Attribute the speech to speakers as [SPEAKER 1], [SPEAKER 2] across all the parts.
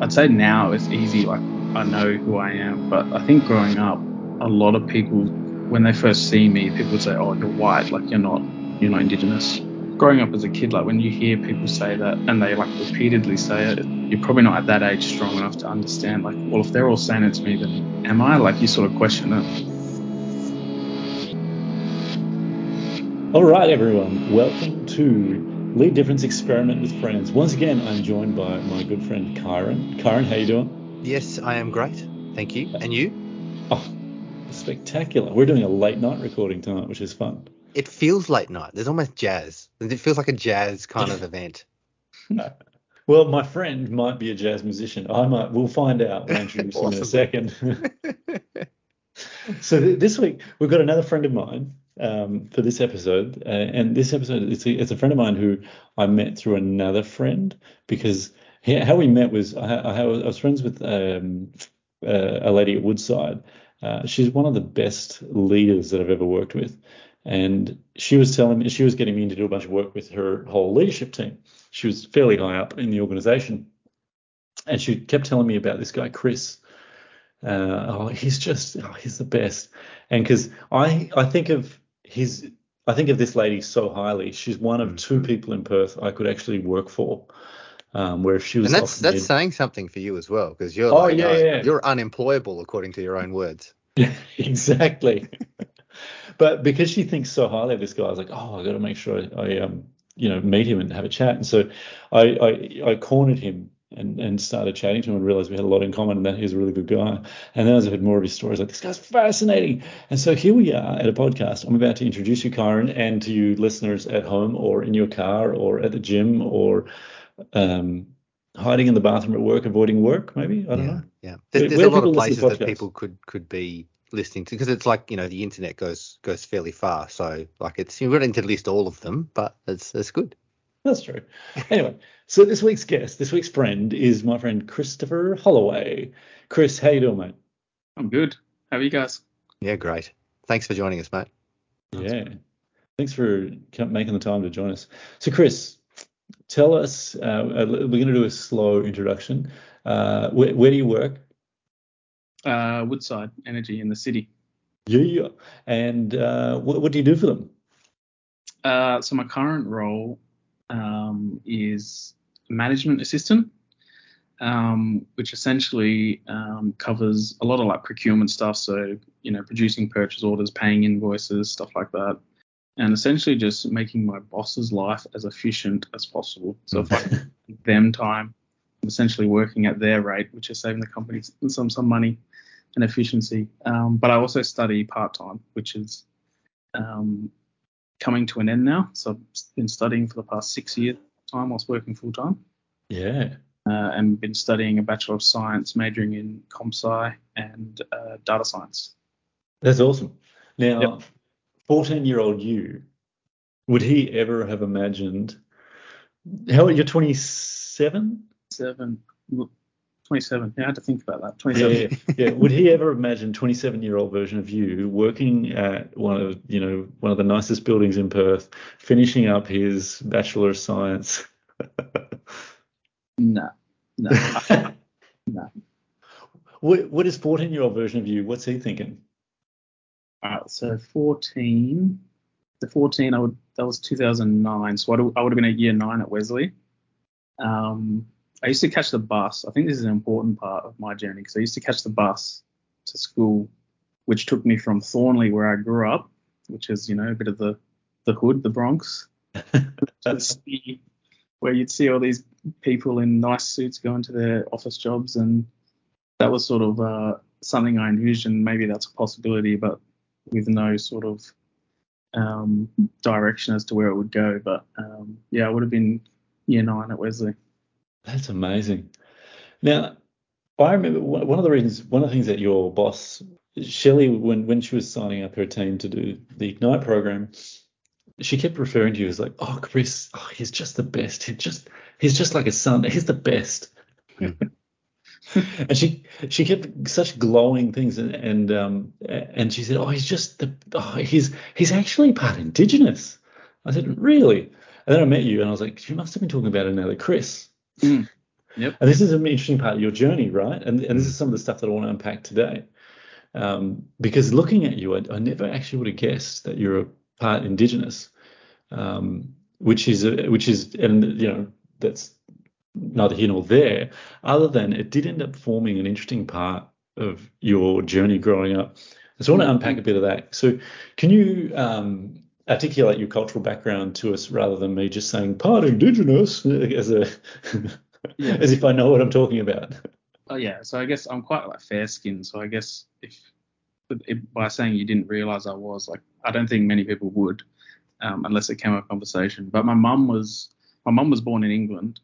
[SPEAKER 1] I'd say now it's easy. Like I know who I am, but I think growing up, a lot of people, when they first see me, people would say, "Oh, you're white. Like you're not, you're not indigenous." Growing up as a kid, like when you hear people say that and they like repeatedly say it, you're probably not at that age strong enough to understand. Like, well, if they're all saying it to me, then am I? Like you sort of question it.
[SPEAKER 2] All right, everyone. Welcome to Lead Difference Experiment with Friends. Once again, I'm joined by my good friend Kyron. Kyron, how you doing?
[SPEAKER 3] Yes, I am great. Thank you. And you?
[SPEAKER 2] Oh, spectacular. We're doing a late night recording tonight, which is fun.
[SPEAKER 3] It feels late night. There's almost jazz. It feels like a jazz kind of event.
[SPEAKER 2] Well, my friend might be a jazz musician. I might. We'll find out. We'll introduce him in a second. so th- this week we've got another friend of mine um, for this episode, uh, and this episode it's a, it's a friend of mine who I met through another friend because he, how we met was I, I, was friends with um, uh, a lady at Woodside. Uh, she's one of the best leaders that I've ever worked with. And she was telling me she was getting me to do a bunch of work with her whole leadership team. She was fairly high up in the organization, and she kept telling me about this guy Chris. Uh, oh, he's just oh, he's the best. And because I I think of his I think of this lady so highly. She's one of two people in Perth I could actually work for. Um, where if she was
[SPEAKER 3] and that's that's
[SPEAKER 2] me-
[SPEAKER 3] saying something for you as well because you're
[SPEAKER 2] Oh,
[SPEAKER 3] like
[SPEAKER 2] yeah,
[SPEAKER 3] uh,
[SPEAKER 2] yeah.
[SPEAKER 3] you're unemployable according to your own words.
[SPEAKER 2] Yeah, exactly. but because she thinks so highly of this guy, I was like, oh, I got to make sure I, I um, you know, meet him and have a chat. And so I, I, I cornered him and, and started chatting to him and realized we had a lot in common and that he was a really good guy. And then as I heard more of his stories, like, this guy's fascinating. And so here we are at a podcast. I'm about to introduce you, Kyron, and to you listeners at home or in your car or at the gym or um, hiding in the bathroom at work, avoiding work, maybe. I don't
[SPEAKER 3] yeah,
[SPEAKER 2] know.
[SPEAKER 3] yeah. There's, there's a lot of places that people could could be listening to because it's like you know the internet goes goes fairly far. So like it's you don't need to list all of them, but it's it's good.
[SPEAKER 2] That's true. Anyway, so this week's guest, this week's friend is my friend Christopher Holloway. Chris, how you doing, mate?
[SPEAKER 1] I'm good. How are you guys?
[SPEAKER 3] Yeah, great. Thanks for joining us, mate.
[SPEAKER 1] That's
[SPEAKER 2] yeah. Thanks for making the time to join us. So, Chris, tell us. Uh, uh, we're going to do a slow introduction. Uh, where, where do you work?
[SPEAKER 1] Uh, Woodside Energy in the city.
[SPEAKER 2] Yeah. And uh, what, what do you do for them?
[SPEAKER 1] Uh, so my current role um, is management assistant, um, which essentially um, covers a lot of like procurement stuff. So you know, producing purchase orders, paying invoices, stuff like that, and essentially just making my boss's life as efficient as possible. So if I give them time, I'm essentially working at their rate, which is saving the company some some money and efficiency. Um, but I also study part time, which is um, coming to an end now. So I've been studying for the past six years time whilst working full time,
[SPEAKER 2] Yeah.
[SPEAKER 1] uh, and been studying a Bachelor of Science, majoring in comp sci and uh, data science.
[SPEAKER 2] That's awesome. Now,
[SPEAKER 1] Yep.
[SPEAKER 2] 14 year old you, would he ever have imagined? How you're 27?
[SPEAKER 1] Seven, 27. Yeah, I had to think about that. 27.
[SPEAKER 2] yeah, yeah. Would he ever imagine 27 year old version of you working at one of you know one of the nicest buildings in Perth, finishing up his Bachelor of Science?
[SPEAKER 1] No, no, no.
[SPEAKER 2] what what is 14 year old version of you? What's he thinking?
[SPEAKER 1] All right, so 14. The 14, I would that was 2009. So I would have been at year nine at Wesley. Um, I used to catch the bus. I think this is an important part of my journey because I used to catch the bus to school, which took me from Thornlie, where I grew up, which is you know a bit of the the hood, the Bronx, to the city, where you'd see all these people in nice suits going to their office jobs, and that was sort of uh, something I envisioned. Maybe that's a possibility, but with no sort of um, direction as to where it would go. But um, yeah, I would have been year nine at Wesley.
[SPEAKER 2] That's amazing. Now, I remember one of the reasons, one of the things that your boss, Shelley, when when she was signing up her team to do the Ignite program, she kept referring to you as like, oh, Chris, oh, he's just the best. He's just he's just like a son. He's the best. and she she kept such glowing things and and um and she said, oh, he's just the oh, he's he's actually part Indigenous. I said, really? And then I met you and I was like, you must have been talking about another Chris.
[SPEAKER 1] Mm. Yep.
[SPEAKER 2] And this is an interesting part of your journey, right? And and this is some of the stuff that I want to unpack today. Um, because looking at you, I, I never actually would have guessed that you're a part Indigenous, um, which is a, which is and you know that's neither here nor there. Other than it did end up forming an interesting part of your journey growing up. So I want to unpack a bit of that. So can you um, articulate your cultural background to us rather than me just saying part Indigenous as a
[SPEAKER 1] Yeah.
[SPEAKER 2] as if I know what I'm talking about.
[SPEAKER 1] Oh yeah, so I guess I'm quite like fair skinned. So I guess if, if by saying you didn't realize I was like, I don't think many people would, um, unless it came up conversation. But my mum was my mum was born in England,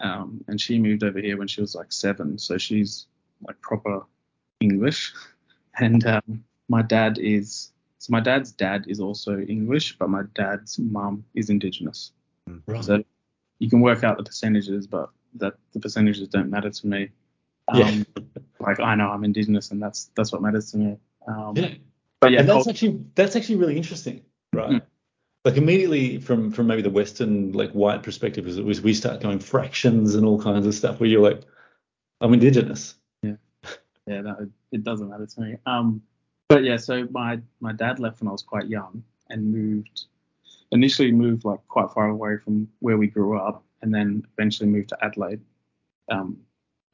[SPEAKER 1] um, and she moved over here when she was like seven. So she's like proper English, and um, my dad is so my dad's dad is also English, but my dad's mum is Indigenous.
[SPEAKER 2] Right.
[SPEAKER 1] So you can work out the percentages, but that the percentages don't matter to me.
[SPEAKER 2] Yeah.
[SPEAKER 1] Um, like I know I'm indigenous, and that's that's what matters to me. Um,
[SPEAKER 2] yeah.
[SPEAKER 1] But yeah,
[SPEAKER 2] and that's actually that's actually really interesting, right?
[SPEAKER 1] Mm.
[SPEAKER 2] Like immediately from from maybe the Western like white perspective, is was we start going fractions and all kinds of stuff where you're like, I'm indigenous.
[SPEAKER 1] Yeah. Yeah, that, it doesn't matter to me. Um, but yeah, so my my dad left when I was quite young and moved. Initially moved like quite far away from where we grew up, and then eventually moved to Adelaide. Um,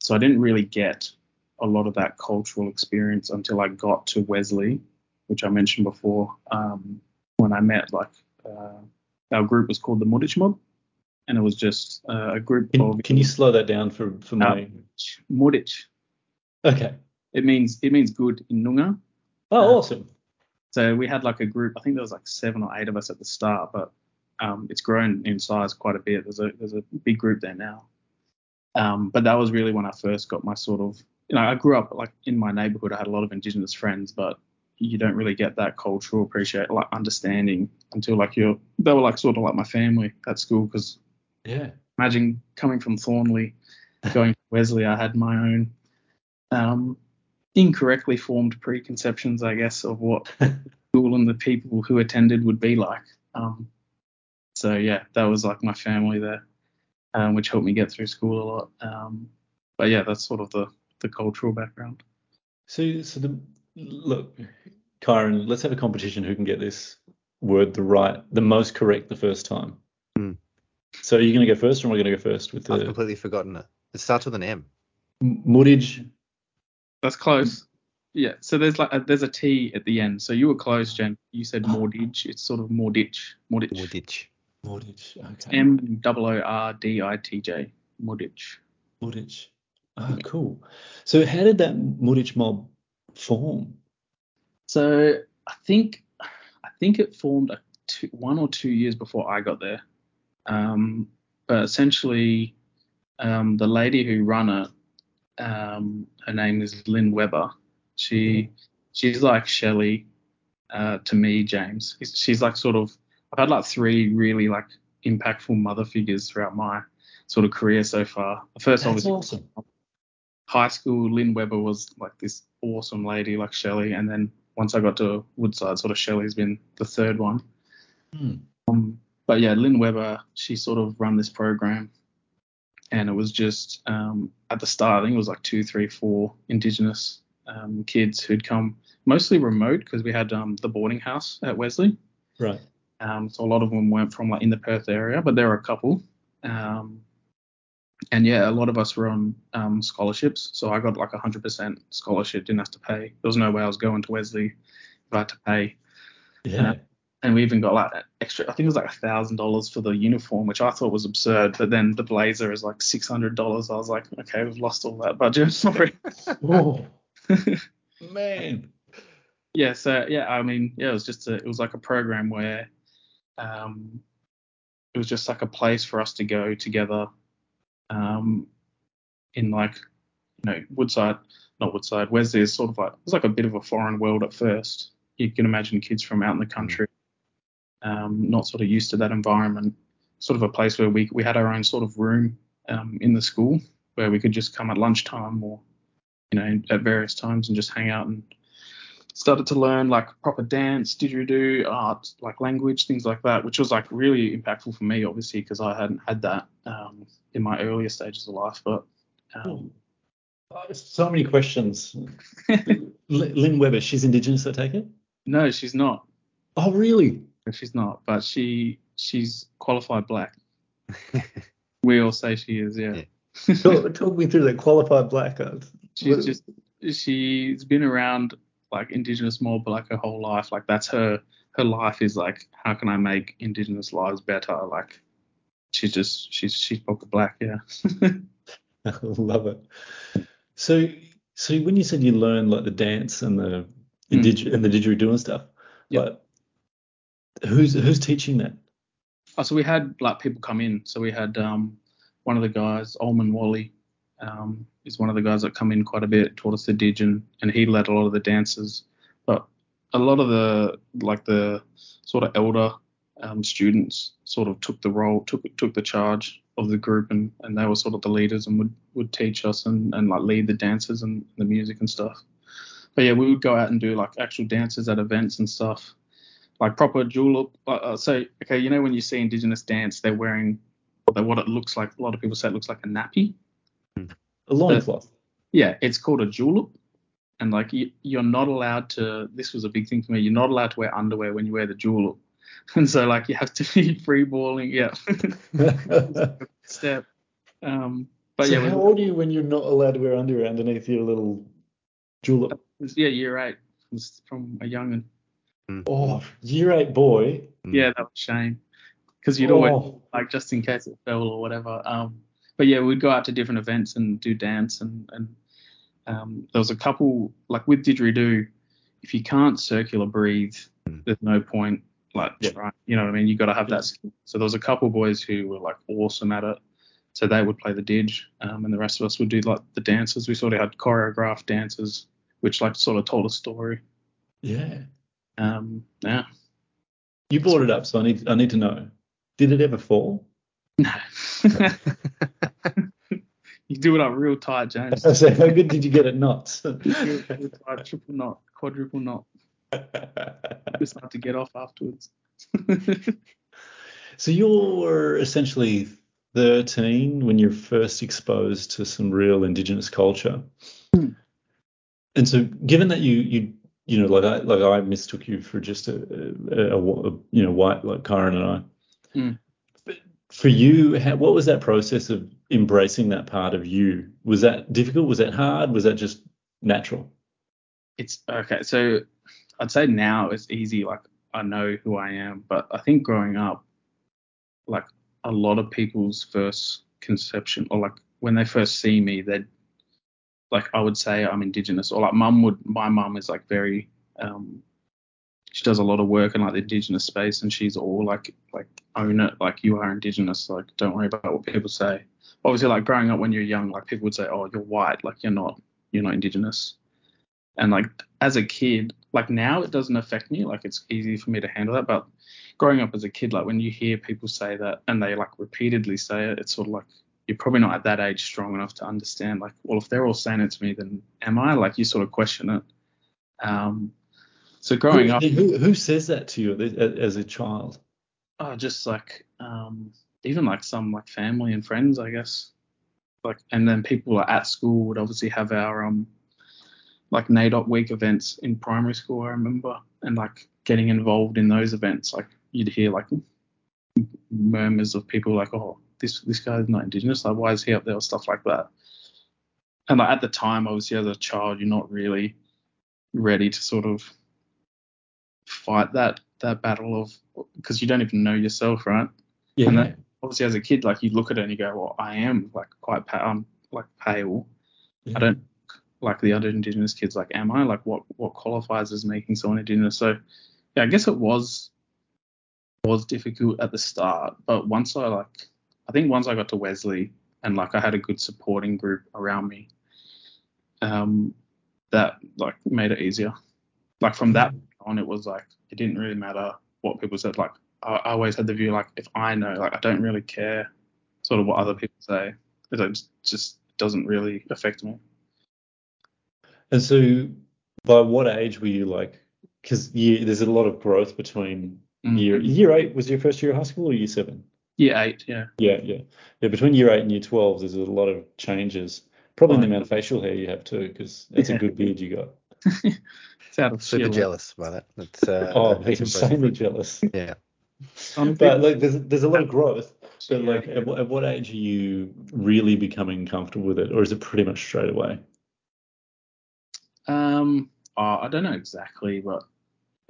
[SPEAKER 1] so I didn't really get a lot of that cultural experience until I got to Wesley, which I mentioned before. Um, when I met like uh, our group was called the Moorditj Mob, and it was just uh, a group
[SPEAKER 2] Can,
[SPEAKER 1] of
[SPEAKER 2] can you slow that down for for my?
[SPEAKER 1] Moorditj.
[SPEAKER 2] Okay.
[SPEAKER 1] It means it means good in Noongar.
[SPEAKER 2] Oh, awesome.
[SPEAKER 1] So we had like a group. I think there was like seven or eight of us at the start, but um, it's grown in size quite a bit. There's a there's a big group there now. Um, but that was really when I first got my sort of you know I grew up like in my neighborhood. I had a lot of Indigenous friends, but you don't really get that cultural appreciate like understanding until like you're they were like sort of like my family at school because
[SPEAKER 2] Yeah.
[SPEAKER 1] imagine coming from Thornlie, going to Wesley, I had my own um, incorrectly formed preconceptions, I guess, of what school and the people who attended would be like. Um, so yeah, that was like my family there, um, which helped me get through school a lot. Um, but yeah, that's sort of the the cultural background.
[SPEAKER 2] So so the look, Kyron, let's have a competition who can get this word the right, the most correct the first time.
[SPEAKER 3] Hmm.
[SPEAKER 2] So are you going to go first, or am I going to go first with
[SPEAKER 3] I've
[SPEAKER 2] the
[SPEAKER 3] completely forgotten it. It starts with an M.
[SPEAKER 2] Muddage?
[SPEAKER 1] That's close. Yeah. So there's like a, there's a T at the end. So you were close, Jen. You said Mordidge. It's sort of Morditch. Morditch.
[SPEAKER 3] Wooditch.
[SPEAKER 2] Muddage. Okay.
[SPEAKER 1] M O O R D I T J. Morditch.
[SPEAKER 2] Muddage. Oh, cool. So how did that Muddage mob form?
[SPEAKER 1] So I think I think it formed a two, one or two years before I got there. Um, but essentially, um, the lady who ran it, um, her name is Lynn Weber. She she's like Shelley uh, to me, James. She's- like sort of I've had like three really like impactful mother figures throughout my sort of career so far. The first
[SPEAKER 2] That's
[SPEAKER 1] obviously
[SPEAKER 2] awesome.
[SPEAKER 1] high school, Lynn Weber was like this awesome lady like Shelley, and then once I got to Woodside, sort of Shelley's been the third one.
[SPEAKER 2] Hmm.
[SPEAKER 1] Um, but yeah, Lynn Weber, she sort of run this program, and it was just um, at the start, I think it was like two, three, four Indigenous um, kids who'd come mostly remote because we had um, the boarding house at Wesley.
[SPEAKER 2] Right.
[SPEAKER 1] Um, so a lot of them weren't from like in the Perth area, but there were a couple. Um, and yeah, a lot of us were on um, scholarships. So I got like a 100% scholarship, didn't have to pay. There was no way I was going to Wesley if I had to pay.
[SPEAKER 2] Yeah.
[SPEAKER 1] And we even got like extra, I think it was like a thousand dollars for the uniform, which I thought was absurd. But then the blazer is like six hundred dollars. I was like, okay, we've lost all that budget. Sorry.
[SPEAKER 2] oh, man.
[SPEAKER 1] yeah so yeah i mean yeah it was just a, it was like a program where um it was just like a place for us to go together um in like you know woodside not woodside wesley is sort of like it was like a bit of a foreign world at first you can imagine kids from out in the country um not sort of used to that environment sort of a place where we we had our own sort of room um in the school where we could just come at lunchtime or you know at various times and just hang out and started to learn like proper dance, didgeridoo, art, like language, things like that, which was like really impactful for me, obviously, because I hadn't had that um, in my earlier stages of life. But um,
[SPEAKER 2] Oh, so many questions. Lynn Weber, she's Indigenous, I take it?
[SPEAKER 1] no, she's not.
[SPEAKER 2] Oh, really?
[SPEAKER 1] She's not, but she she's qualified black. we all say she is, yeah.
[SPEAKER 3] Yeah.
[SPEAKER 2] talk, talk me through that qualified black. uh,
[SPEAKER 1] She's
[SPEAKER 2] what-
[SPEAKER 1] just she's been around like indigenous more but like her whole life like that's her her life is like how can i make indigenous lives better like she's just she's she's proper black yeah
[SPEAKER 2] I love it. So, so when you said you learned like the dance and the indig- and the didgeridoo and stuff,
[SPEAKER 1] Yep.
[SPEAKER 2] like who's who's teaching that?
[SPEAKER 1] oh, so we had like people come in so we had um one of the guys Olman Wally um is one of the guys that come in quite a bit taught us the dig and, and he led a lot of the dances but a lot of the like the sort of elder um, students sort of took the role, took took the charge of the group, and, and they were sort of the leaders and would, would teach us and, and like lead the dances and the music and stuff. But yeah, we would go out and do like actual dances at events and stuff, like proper julep. Uh, uh, so okay, you know when you see Indigenous dance, they're wearing what, it looks like. A lot of people say it looks like a nappy.
[SPEAKER 2] A loincloth.
[SPEAKER 1] Yeah, it's called a julep. And like you, you're not allowed to. This was a big thing for me. You're not allowed to wear underwear when you wear the julep. And so like you have to be free balling. Yeah. step. Um, but
[SPEAKER 2] so
[SPEAKER 1] yeah,
[SPEAKER 2] how old are you when you're not allowed to wear underwear underneath your little julep?
[SPEAKER 1] yeah, year eight was from a young and
[SPEAKER 2] Oh, year eight boy.
[SPEAKER 1] yeah, that was shame because you'd always
[SPEAKER 2] Oh,
[SPEAKER 1] like just in case it fell or whatever. Um, but yeah, we'd go out to different events and do dance and and um, there was a couple like with didgeridoo, if you can't circular breathe,
[SPEAKER 3] Mm.
[SPEAKER 1] there's no point. Like
[SPEAKER 2] Yeah.
[SPEAKER 1] right, you know what I mean? You got to have that. skill. So there was a couple boys who were like awesome at it. So they would play the didge, um, and the rest of us would do like the dances. We sort of had choreographed dances, which like sort of told a story.
[SPEAKER 2] yeah.
[SPEAKER 1] Um, yeah.
[SPEAKER 2] You brought it up, so I need I need to know. Did it ever fall?
[SPEAKER 1] No. you do it up real tight, James.
[SPEAKER 2] I say, how good did you get at knots?
[SPEAKER 1] Real tight, triple knot, quadruple knot. It's hard to get off afterwards.
[SPEAKER 2] so you're essentially 13 when you're first exposed to some real indigenous culture.
[SPEAKER 1] Hmm.
[SPEAKER 2] And so given that you you you know like I like I mistook you for just a, a, a, a you know white like Karen and I.
[SPEAKER 1] Hmm.
[SPEAKER 2] But for you, how, what was that process of embracing that part of you? Was that difficult? Was that hard? Was that just natural?
[SPEAKER 1] it's okay. So I'd say now it's easy. Like I know who I am, but I think growing up, like a lot of people's first conception or like when they first see me, they like I would say I'm indigenous or like mum would. My mum is like very um she does a lot of work in like the indigenous space and she's all like like own it like you are indigenous like don't worry about what people say obviously like growing up when you're young like people would say oh you're white like you're not you're not indigenous and like as a kid like now it doesn't affect me like it's easy for me to handle that but growing up as a kid like when you hear people say that and they like repeatedly say it it's sort of like you're probably not at that age strong enough to understand like well if they're all saying it to me then am i like you sort of question it um so growing
[SPEAKER 2] who,
[SPEAKER 1] up
[SPEAKER 2] who, who says that to you as a child?
[SPEAKER 1] oh, just like um, even like some like family and friends, I guess. Like, and then people at school would obviously have our um, like NAIDOC week events in primary school. I remember, and like getting involved in those events, like you'd hear like murmurs of people like, oh, this this guy's not indigenous, like why is he up there or stuff like that. And like at the time, obviously as a child, you're not really ready to sort of fight that that battle of because you don't even know yourself, right?
[SPEAKER 2] Yeah.
[SPEAKER 1] And that- Obviously, as a kid, like you look at it and you go, "Well, I am like quite pa- I'm like pale.
[SPEAKER 2] yeah.
[SPEAKER 1] I don't like the other Indigenous kids. Like, am I? Like, what what qualifies as making someone Indigenous?" So, yeah, I guess it was was difficult at the start, but once I like, I think once I got to Wesley and like I had a good supporting group around me, um, that like made it easier. Like from that on, it was like it didn't really matter what people said. Like I, I always had the view like if I know, like I don't really care, sort of what other people say. It just just doesn't really affect me.
[SPEAKER 2] And so by what age were you like? Because there's a lot of growth between
[SPEAKER 1] Mm.
[SPEAKER 2] year year eight was your first year of high school or year seven?
[SPEAKER 1] Year eight, yeah.
[SPEAKER 2] Yeah, yeah, yeah. Between year eight and year twelve, there's a lot of changes. Probably in the amount of facial hair you have too, because that's
[SPEAKER 1] Yeah.
[SPEAKER 2] a good beard you got.
[SPEAKER 1] It's out of
[SPEAKER 3] Super
[SPEAKER 1] sheer luck.
[SPEAKER 3] jealous by that. That's, uh,
[SPEAKER 2] Oh,
[SPEAKER 3] that's
[SPEAKER 2] insanely jealous.
[SPEAKER 3] Yeah.
[SPEAKER 1] I'm a bit-
[SPEAKER 2] But like, there's there's a lot of growth. But
[SPEAKER 1] Yeah.
[SPEAKER 2] like, at, what- at what age are you really becoming comfortable with it, or is it pretty much straight away?
[SPEAKER 1] Um, oh, I don't know exactly, but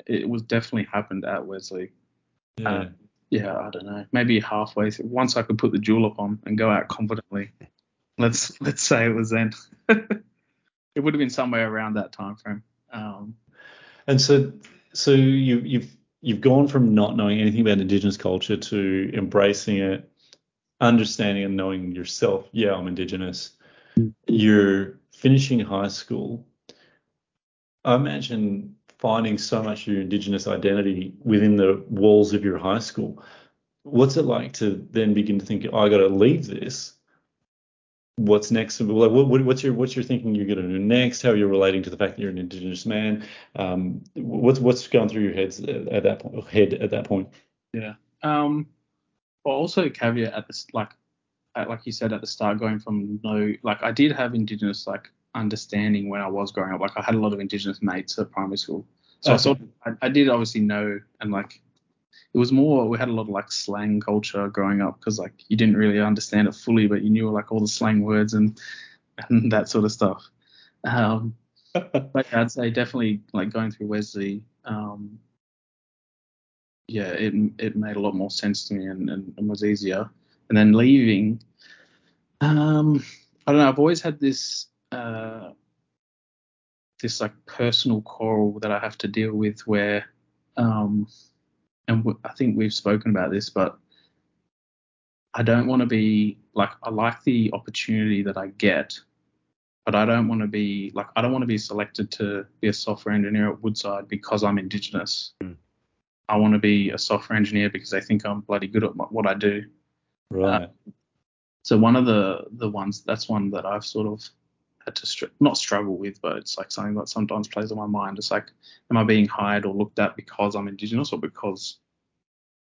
[SPEAKER 1] it was definitely happened at Wesley.
[SPEAKER 2] Yeah.
[SPEAKER 1] Uh, Yeah, I don't know. Maybe halfway through. Once I could put the julep on and go out confidently. Let's let's say it was then. it would have been somewhere around that time frame. Um,
[SPEAKER 2] And so, so you, you've you've gone from not knowing anything about Indigenous culture to embracing it, understanding and knowing yourself. Yeah, I'm Indigenous. You're finishing high school. I imagine finding so much of your Indigenous identity within the walls of your high school. What's it like to then begin to think, I got to leave this? What's next? Like, what, what, what's your what's your thinking you're going to do next? How are you're relating to the fact that you're an Indigenous man? Um, what's what's going through your heads at, at that point? Head at that point? Yeah.
[SPEAKER 1] Um, but also caveat at this, like, at, like you said at the start, going from no, like I did have Indigenous like understanding when I was growing up. Like I had a lot of Indigenous mates at primary school, so I sort of, I, I did obviously know and like it was more we had a lot of like slang culture growing up because like you didn't really understand it fully, but you knew like all the slang words and and that sort of stuff. Um, but I'd say definitely like going through Wesley, um, yeah, it it made a lot more sense to me and, and, and was easier. And then leaving, um, I don't know. I've always had this uh, this like personal quarrel that I have to deal with where, um, and w- I think we've spoken about this, but I don't want to be like I like the opportunity that I get, but I don't want to be like I don't want to be selected to be a software engineer at Woodside because I'm Indigenous.
[SPEAKER 3] Mm.
[SPEAKER 1] I want to be a software engineer because they think I'm bloody good at what I do.
[SPEAKER 2] Right.
[SPEAKER 1] So one of the the ones that's one that I've sort of had to str- not struggle with, but it's like something that sometimes plays on my mind. It's like, am I being hired or looked at because I'm Indigenous or because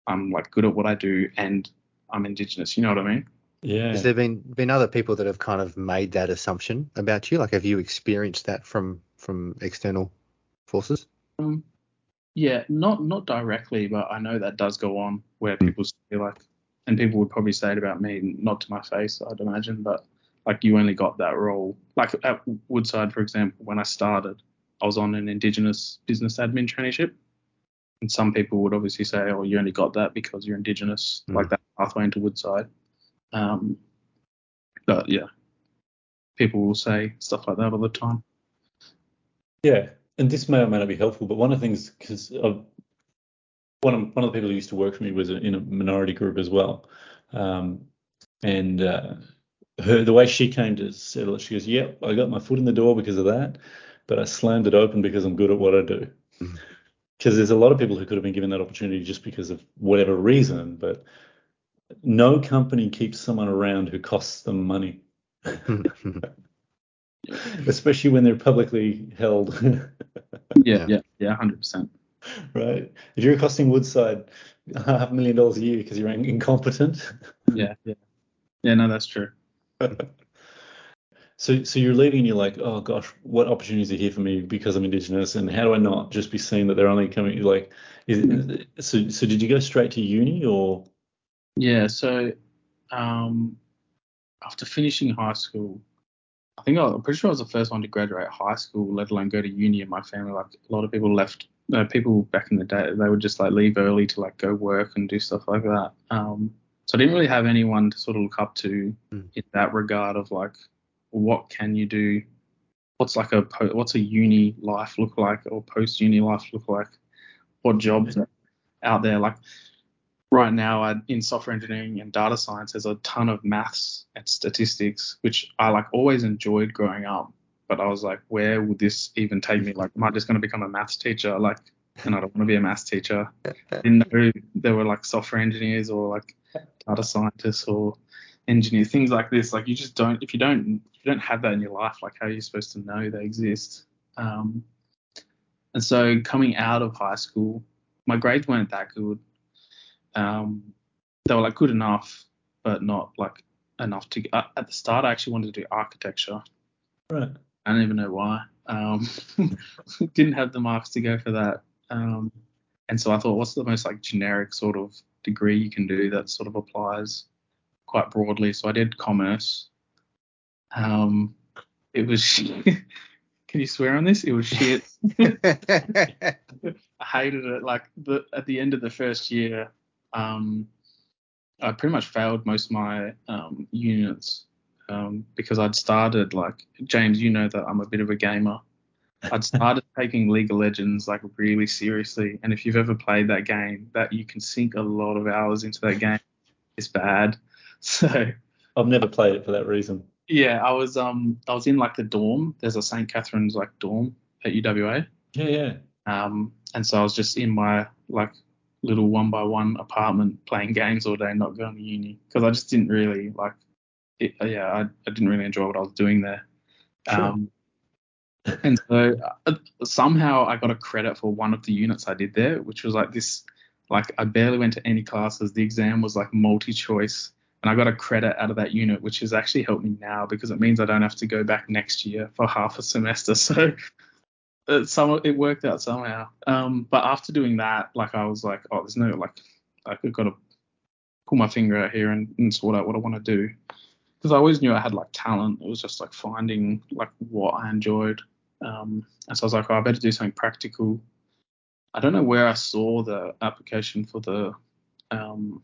[SPEAKER 1] I'm like good at what I do and I'm Indigenous? You know what I mean?
[SPEAKER 2] yeah.
[SPEAKER 3] Has there been been other people that have kind of made that assumption about you? Like, have you experienced that from from external forces?
[SPEAKER 1] Um, yeah, not not directly, but I know that does go on where
[SPEAKER 3] Mm.
[SPEAKER 1] people say like, and people would probably say it about me, not to my face, I'd imagine, but like you only got that role. Like at Woodside, for example, when I started, I was on an Indigenous business admin traineeship, and some people would obviously say, oh, you only got that because you're Indigenous,
[SPEAKER 3] Mm.
[SPEAKER 1] like that pathway into Woodside. Um, but yeah, people will say stuff like that all the time.
[SPEAKER 2] Yeah, and this may or may not be helpful, but one of the things, because one of one of the people who used to work for me was in a minority group as well, um, and uh, her the way she came to settle it, she goes, "Yep, I got my foot in the door because of that, but I slammed it open because I'm good at what I do."
[SPEAKER 3] Mm.
[SPEAKER 2] Because there's a lot of people who could have been given that opportunity just because of whatever reason, but no company keeps someone around who costs them money, especially when they're publicly held.
[SPEAKER 1] Yeah,
[SPEAKER 3] Yeah.
[SPEAKER 1] yeah, yeah, hundred percent.
[SPEAKER 2] right? If you're costing Woodside half a million dollars a year because you're incompetent,
[SPEAKER 1] Yeah, yeah, yeah. No, that's true.
[SPEAKER 2] So so you're leaving and you're like, oh gosh, what opportunities are here for me because I'm Indigenous, and how do I not just be seen that they're only coming like, is, so so did you go straight to uni or?
[SPEAKER 1] Yeah, so um, after finishing high school, I think I, I'm pretty sure I was the first one to graduate high school, let alone go to uni in my family. Like a lot of people left, uh, people back in the day, they would just like leave early to like go work and do stuff like that. Um, so I didn't really have anyone to sort of look up to
[SPEAKER 3] Mm.
[SPEAKER 1] in that regard of like, what can you do? What's like a po- what's a uni life look like or post uni life look like? What jobs are out there? Like right now I, in software engineering and data science, there's a ton of maths and statistics, which I like always enjoyed growing up. But I was like, where would this even take me? Like, am I just going to become a maths teacher? Like, and I don't want to be a maths teacher. Didn't know there were like software engineers or like data scientists or engineers, things like this. Like, you just don't, if you don't, if you don't have that in your life, like, how are you supposed to know they exist? Um, And so coming out of high school, my grades weren't that good. Um, they were like good enough, but not like enough to. Uh, at the start, I actually wanted to do architecture.
[SPEAKER 2] Right.
[SPEAKER 1] I don't even know why. Um, didn't have the marks to go for that. Um, and so I thought, what's the most like generic sort of degree you can do that sort of applies quite broadly? So I did commerce. Um, it was. can you swear on this? It was shit. I hated it. Like the at the end of the first year, um, I pretty much failed most of my um, units um, because I'd started like James, you know that I'm a bit of a gamer. I'd started taking League of Legends like really seriously, and if you've ever played that game, that you can sink a lot of hours into that game. It's bad. So
[SPEAKER 2] I've never played it for that reason.
[SPEAKER 1] yeah, I was um I was in like the dorm. There's a St. Catherine's like dorm at UWA.
[SPEAKER 2] Yeah, yeah.
[SPEAKER 1] Um, and so I was just in my like little one by one apartment playing games all day, not going to uni because I just didn't really like it. Yeah, I, I didn't really enjoy what I was doing there.
[SPEAKER 2] Sure.
[SPEAKER 1] Um, and so uh, somehow I got a credit for one of the units I did there, which was like this. Like I barely went to any classes. The exam was like multi choice, and I got a credit out of that unit, which has actually helped me now because it means I don't have to go back next year for half a semester. So it, some it worked out somehow. Um, but after doing that, like I was like, oh, there's no like, like I've got to pull my finger out here and, and sort out what I want to do. Because I always knew I had like talent. It was just like finding like what I enjoyed. Um, and so I was like, oh, I better do something practical. I don't know where I saw the application for the um,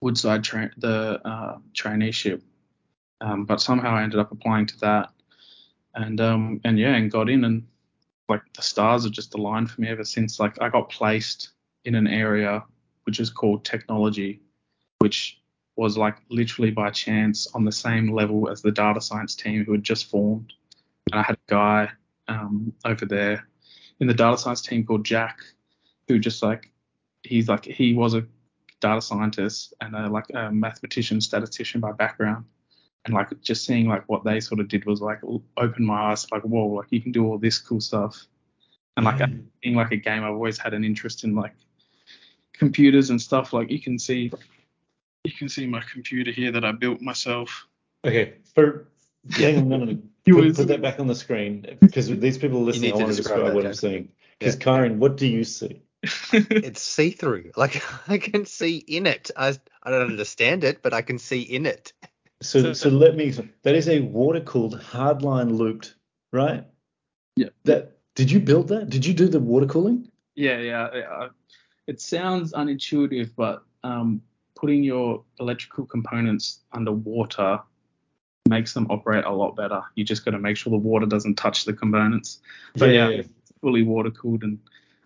[SPEAKER 1] Woodside tra- the uh, traineeship, um, but somehow I ended up applying to that, and um, and yeah, and got in, and like the stars have just aligned for me ever since. Like I got placed in an area which is called technology, which was like literally by chance on the same level as the data science team who had just formed. And I had a guy um, over there in the data science team called Jack, who just like he's like he was a data scientist and a, like a mathematician, statistician by background. And like just seeing like what they sort of did was like open my eyes, like whoa, like you can do all this cool stuff. And like
[SPEAKER 2] Yeah.
[SPEAKER 1] being like a game, I've always had an interest in like computers and stuff. Like you can see, you can see my computer here that I built myself.
[SPEAKER 2] Okay. For hang on, no, no, no.
[SPEAKER 1] You
[SPEAKER 2] Put,
[SPEAKER 1] was-
[SPEAKER 2] put that back on the screen because these people listening,
[SPEAKER 3] need
[SPEAKER 2] I
[SPEAKER 3] to
[SPEAKER 2] want to
[SPEAKER 3] describe
[SPEAKER 2] describe
[SPEAKER 3] that,
[SPEAKER 2] what I'm
[SPEAKER 3] Jack.
[SPEAKER 2] seeing. Because
[SPEAKER 3] Yeah.
[SPEAKER 2] Karen, what do you see?
[SPEAKER 3] it's see through. Like I can see in it. I I don't understand it, but I can see in it.
[SPEAKER 2] So, so let me. That is a water cooled hardline looped, right?
[SPEAKER 1] Yeah.
[SPEAKER 2] That did you build that? Did you do the water cooling?
[SPEAKER 1] Yeah, yeah. uh, It sounds unintuitive, but um, putting your electrical components underwater makes them operate a lot better. You just got to make sure the water doesn't touch the components. But yeah, it's fully water cooled and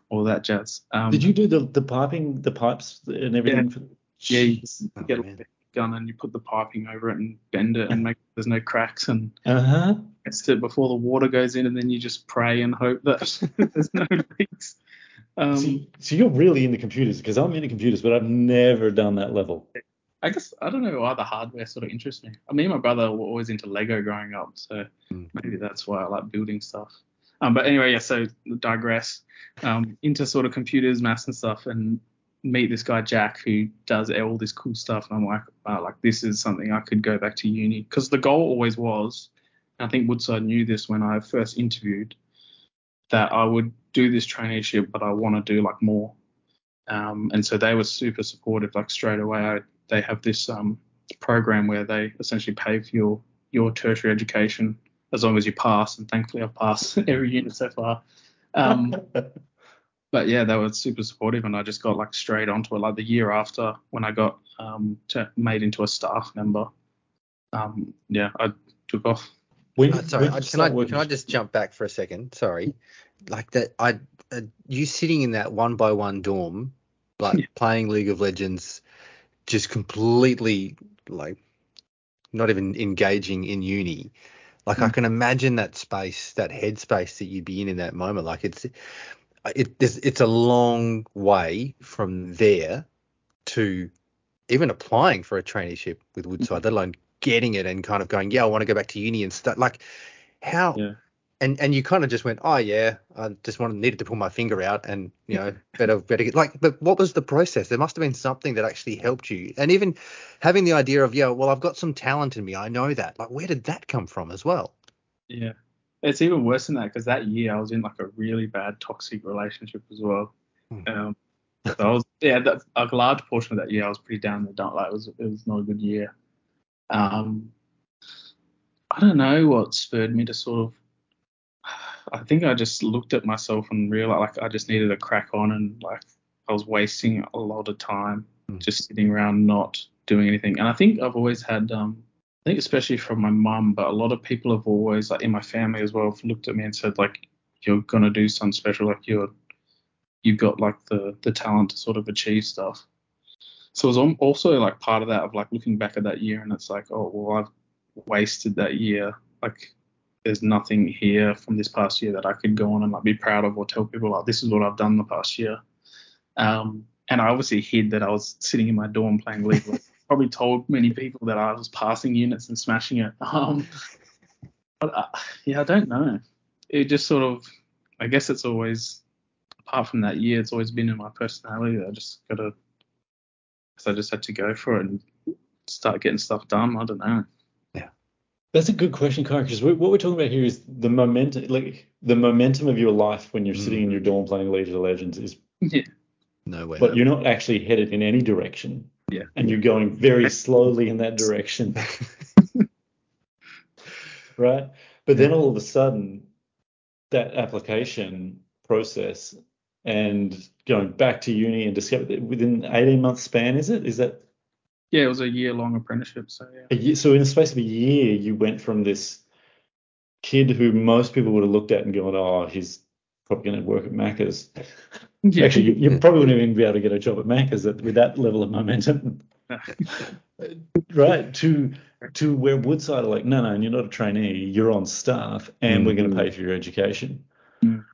[SPEAKER 1] all that jazz. Um,
[SPEAKER 2] Did you do the the piping, the pipes, and everything? For,
[SPEAKER 1] Yeah, you just
[SPEAKER 3] Oh,
[SPEAKER 1] get
[SPEAKER 3] man.
[SPEAKER 1] a gun and you put the piping over it and bend it and make there's no cracks and
[SPEAKER 2] uh huh.
[SPEAKER 1] test it before the water goes in and then you just pray and hope that there's no leaks. Um,
[SPEAKER 2] so, so you're really into computers because I'm into computers, but I've never done that level.
[SPEAKER 1] I guess I don't know why the hardware sort of interests me. I mean, my brother were always into Lego growing up, so
[SPEAKER 3] Mm.
[SPEAKER 1] maybe that's why I like building stuff. Um, but anyway, yeah. So digress. Um, into sort of computers, maths, and stuff, and meet this guy Jack who does all this cool stuff, and I'm like, wow, like this is something I could go back to uni because the goal always was. I think Woodside knew this when I first interviewed that I would do this traineeship, but I want to do like more. Um, and so they were super supportive. Like straight away, I, they have this um, program where they essentially pay for your your tertiary education as long as you pass. And thankfully, I've passed every unit so far. Um, but yeah, they were super supportive, and I just got like straight onto it. Like the year after, when I got um, to, made into a staff member, um, yeah, I took off.
[SPEAKER 2] When,
[SPEAKER 3] Uh, sorry,
[SPEAKER 2] when
[SPEAKER 3] I, can I
[SPEAKER 2] working?
[SPEAKER 3] can I just jump back for a second? Sorry, like that. I uh, you sitting in that one by one dorm, like
[SPEAKER 1] Yeah.
[SPEAKER 3] playing League of Legends, just completely like not even engaging in uni. Like I
[SPEAKER 1] Mm.
[SPEAKER 3] can imagine that space, that headspace that you'd be in in that moment. Like it's it it's, it's a long way from there to even applying for a traineeship with Woodside, let alone getting it and kind of going, yeah, I want to go back to uni and start. Like how
[SPEAKER 1] Yeah.
[SPEAKER 3] And and you kind of just went, oh yeah, I just wanted needed to pull my finger out, and you know, better better get like. But what was the process? There must have been something that actually helped you, and even having the idea of yeah, well, I've got some talent in me, I know that. Like, where did that come from as well?
[SPEAKER 1] Yeah, it's even worse than that because that year I was in like a really bad toxic relationship as well.
[SPEAKER 3] Hmm.
[SPEAKER 1] Um, so I was yeah, that, a large portion of that year I was pretty down in the dump. Like it was it was not a good year. Um, I don't know what spurred me to sort of. I think I just looked at myself and realized like I just needed to crack on and like I was wasting a lot of time
[SPEAKER 3] Hmm.
[SPEAKER 1] just sitting around not doing anything. And I think I've always had um I think especially from my mum, but a lot of people have always like in my family as well have looked at me and said like you're gonna do something special, like you're you've got like the the talent to sort of achieve stuff. So it was also like part of that of like looking back at that year and it's like oh well I've wasted that year like there's nothing here from this past year that I could go on and like be proud of or tell people like this is what I've done the past year. Um, and I obviously hid that I was sitting in my dorm playing League. Probably told many people that I was passing units and smashing it. Um, but uh, yeah, I don't know. It just sort of, I guess it's always, apart from that year, it's always been in my personality. that I just gotta, I just had to go for it and start getting stuff done. I don't know.
[SPEAKER 2] That's a good question, Kyle, because what we're talking about here is the momentum, like the momentum of your life when you're sitting in your mm. dorm playing League of Legends is,
[SPEAKER 1] Yeah.
[SPEAKER 3] Nowhere.
[SPEAKER 2] but you're not actually headed in any direction.
[SPEAKER 1] Yeah.
[SPEAKER 2] And you're going very slowly in that direction, right? But then all of a sudden, that application process and going back to uni and discover that within 18 month span, is it? Is that
[SPEAKER 1] Yeah, it was a year long apprenticeship. So yeah.
[SPEAKER 2] a year, so in the space of a year, you went from this kid who most people would have looked at and gone, "Oh, he's probably going to work at Macca's."
[SPEAKER 1] Yeah.
[SPEAKER 2] Actually, you, you probably wouldn't even be able to get a job at Macca's at, with that level of momentum, right? To to where Woodside are like, "No, no, you're not a trainee. You're on staff, and we're going to pay for your education."
[SPEAKER 1] Mm.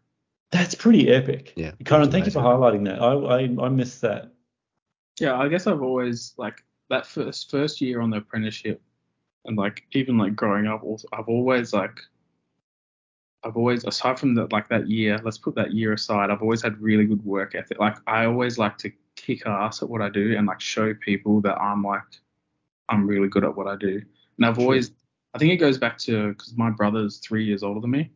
[SPEAKER 2] That's pretty epic.
[SPEAKER 3] Yeah,
[SPEAKER 2] Karen,
[SPEAKER 3] that's
[SPEAKER 2] thank you for highlighting that. I I, I missed that.
[SPEAKER 1] Yeah, I guess I've always like that first first year on the apprenticeship, and like even like growing up, I've always like I've always aside from that like that year, let's put that year aside. I've always had really good work ethic. Like I always like to kick ass at what I do and like show people that I'm like I'm really good at what I do. And I've always I think it goes back to because my brother's three years older than me.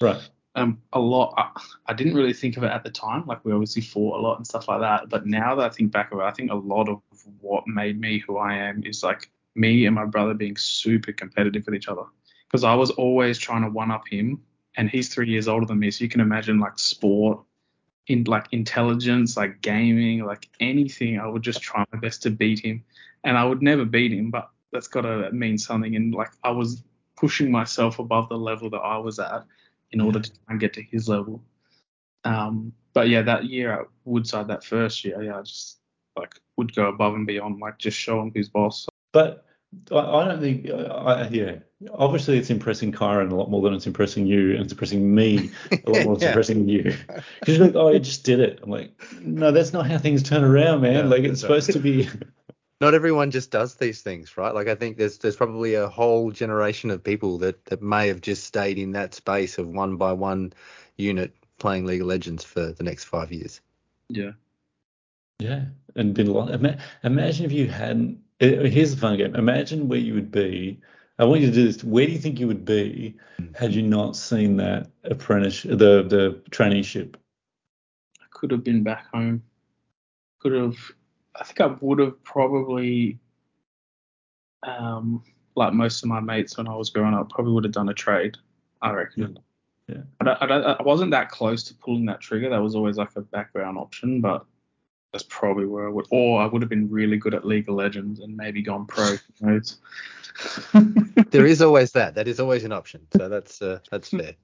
[SPEAKER 2] Right.
[SPEAKER 1] Um, a lot. I, I didn't really think of it at the time. Like we obviously fought a lot and stuff like that. But now that I think back of it, I think a lot of what made me who I am is like me and my brother being super competitive with each other. Because I was always trying to one up him, and he's three years older than me. So you can imagine like sport, in like intelligence, like gaming, like anything. I would just try my best to beat him, and I would never beat him. But that's got to mean something. And like I was pushing myself above the level that I was at in order to try and get to his level. Um, but yeah, that year at Woodside, that first year, yeah, I just like would go above and beyond, like just show him who's boss.
[SPEAKER 2] But I, I don't think, I, I, yeah, obviously it's impressing Kyron a lot more than it's impressing you, and it's impressing me a lot more than it's
[SPEAKER 3] Yeah.
[SPEAKER 2] impressing you. Because you're like, oh, you just did it. I'm like, no, that's not how things turn around, man.
[SPEAKER 3] Yeah,
[SPEAKER 2] like it's
[SPEAKER 3] that's right.
[SPEAKER 2] supposed to be.
[SPEAKER 3] Not everyone just does these things, right? Like I think there's there's probably a whole generation of people that that may have just stayed in that space of one by one unit playing League of Legends for the next five years.
[SPEAKER 1] Yeah.
[SPEAKER 2] Yeah, and been long. Ima- imagine if you hadn't. uh, Here's the fun game. Imagine where you would be. I want you to do this. Where do you think you would be had you not seen that apprentice, the the traineeship?
[SPEAKER 1] I could have been back home. Could have. I think I would have probably, um, like most of my mates when I was growing up, probably would have done a trade. I reckon.
[SPEAKER 2] Yeah.
[SPEAKER 1] I, don't, I, don't, I wasn't that close to pulling that trigger. That was always like a background option, but that's probably where I would. Or I would have been really good at League of Legends and maybe gone pro.
[SPEAKER 3] There is always that. That is always an option. So that's uh, that's fair.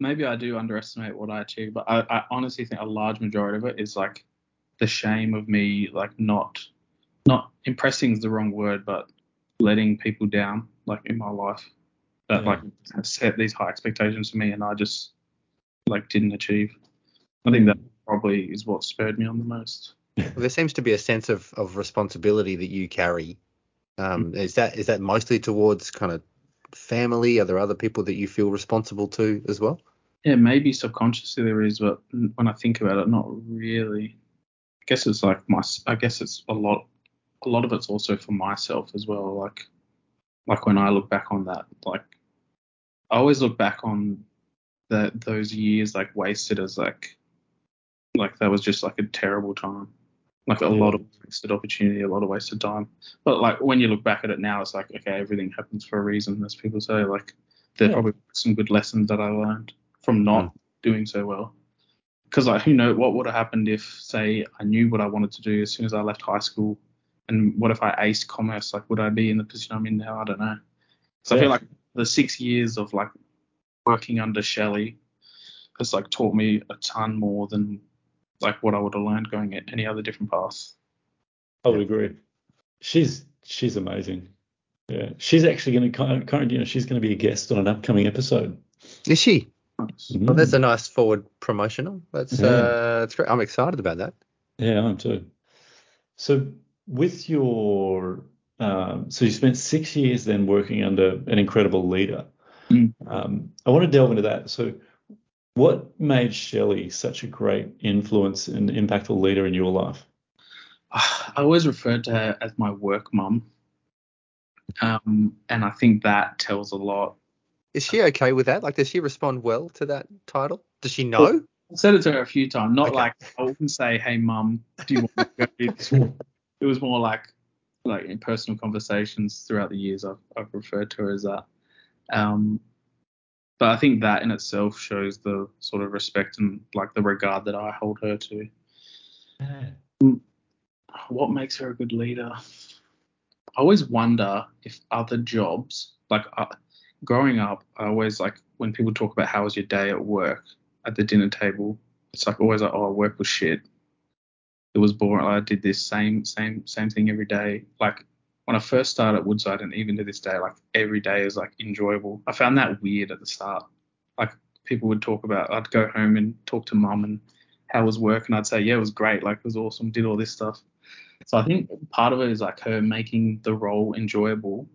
[SPEAKER 1] maybe I do underestimate what I achieved, but I, I honestly think a large majority of it is like the shame of me like not not impressing is the wrong word, but letting people down like in my life that
[SPEAKER 2] Yeah.
[SPEAKER 1] like have set these high expectations for me and I just like didn't achieve. I think that probably is what spurred me on the most.
[SPEAKER 3] Well, there seems to be a sense of, of responsibility that you carry. Um, is that is that mostly towards kind of family? Are there other people that you feel responsible to as well?
[SPEAKER 1] Yeah, maybe subconsciously there is, but when I think about it, not really. I guess it's like my. I guess it's a lot. A lot of it's also for myself as well. Like, like when I look back on that, like I always look back on that those years like wasted as like, like that was just like a terrible time. Like a lot of wasted opportunity, a lot of wasted time. But like when you look back at it now, it's like okay, everything happens for a reason, as people say. Like there are
[SPEAKER 2] Yeah.
[SPEAKER 1] probably some good lessons that I learned from not mm. doing so well. Because like who know what would have happened if say I knew what I wanted to do as soon as I left high school, and what if I aced commerce? Like would I be in the position I'm in now? I don't know. So I feel like the six years of like working under Shelley has like taught me a ton more than like what I would have learned going at any other different path.
[SPEAKER 2] I would agree. She's she's amazing. Yeah, she's actually going to kind of, you know, she's going to be a guest on an upcoming episode.
[SPEAKER 3] Is she?
[SPEAKER 1] Nice.
[SPEAKER 3] Well, that's
[SPEAKER 2] Mm.
[SPEAKER 3] a nice forward promotional. That's
[SPEAKER 2] Yeah.
[SPEAKER 3] uh, that's great. I'm excited about that.
[SPEAKER 2] Yeah, I am too. So with your, um, so you spent six years then working under an incredible leader.
[SPEAKER 1] Mm.
[SPEAKER 2] Um, I want to delve into that. So what made Shelley such a great influence and impactful leader in your life?
[SPEAKER 1] I always referred to her as my work mum. Um, and I think that tells a lot.
[SPEAKER 3] Is she okay with that? Like, does she respond well to that title? Does she know?
[SPEAKER 1] I said it to her a few times, not
[SPEAKER 3] Okay.
[SPEAKER 1] like I wouldn't say, "Hey, mum, do you want to go do this?" It was more like like in personal conversations throughout the years. I've I've referred to her as that. Um, but I think that in itself shows the sort of respect and like the regard that I hold her to. What makes her a good leader? I always wonder if other jobs, like uh, growing up, I always like when people talk about how was your day at work at the dinner table, it's like always like, oh, work was shit. It was boring. I did this same same same thing every day. Like when I first started at Woodside, and even to this day, like every day is like enjoyable. I found that weird at the start. Like people would talk about, I'd go home and talk to mum and how was work, and I'd say, yeah, it was great. Like it was awesome. Did all this stuff. So I think part of it is like her making the role enjoyable.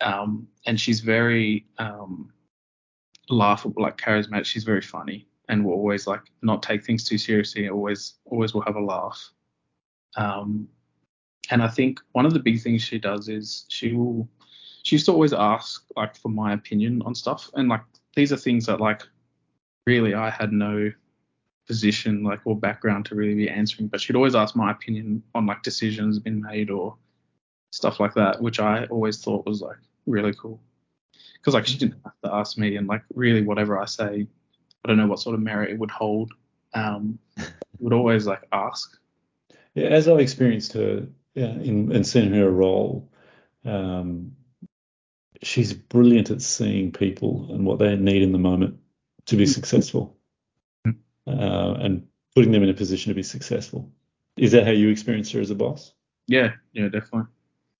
[SPEAKER 1] Um, and she's very um, laughable, like charismatic. She's very funny and will always like not take things too seriously. Always, always will have a laugh. Um, and I think one of the big things she does is she will, she used to always ask like for my opinion on stuff. And like these are things that like really I had no position like or background to really be answering, but she'd always ask my opinion on like decisions been made or stuff like that, which I always thought was like really cool. Because like she didn't have to ask me, and like really whatever I say, I don't know what sort of merit it would hold. Um, would always like ask.
[SPEAKER 2] Yeah, as I've experienced her yeah, in and seen her role, um, she's brilliant at seeing people and what they need in the moment to be successful, uh, and putting them in a position to be successful. Is that how you experienced her as a boss?
[SPEAKER 1] Yeah, yeah, definitely.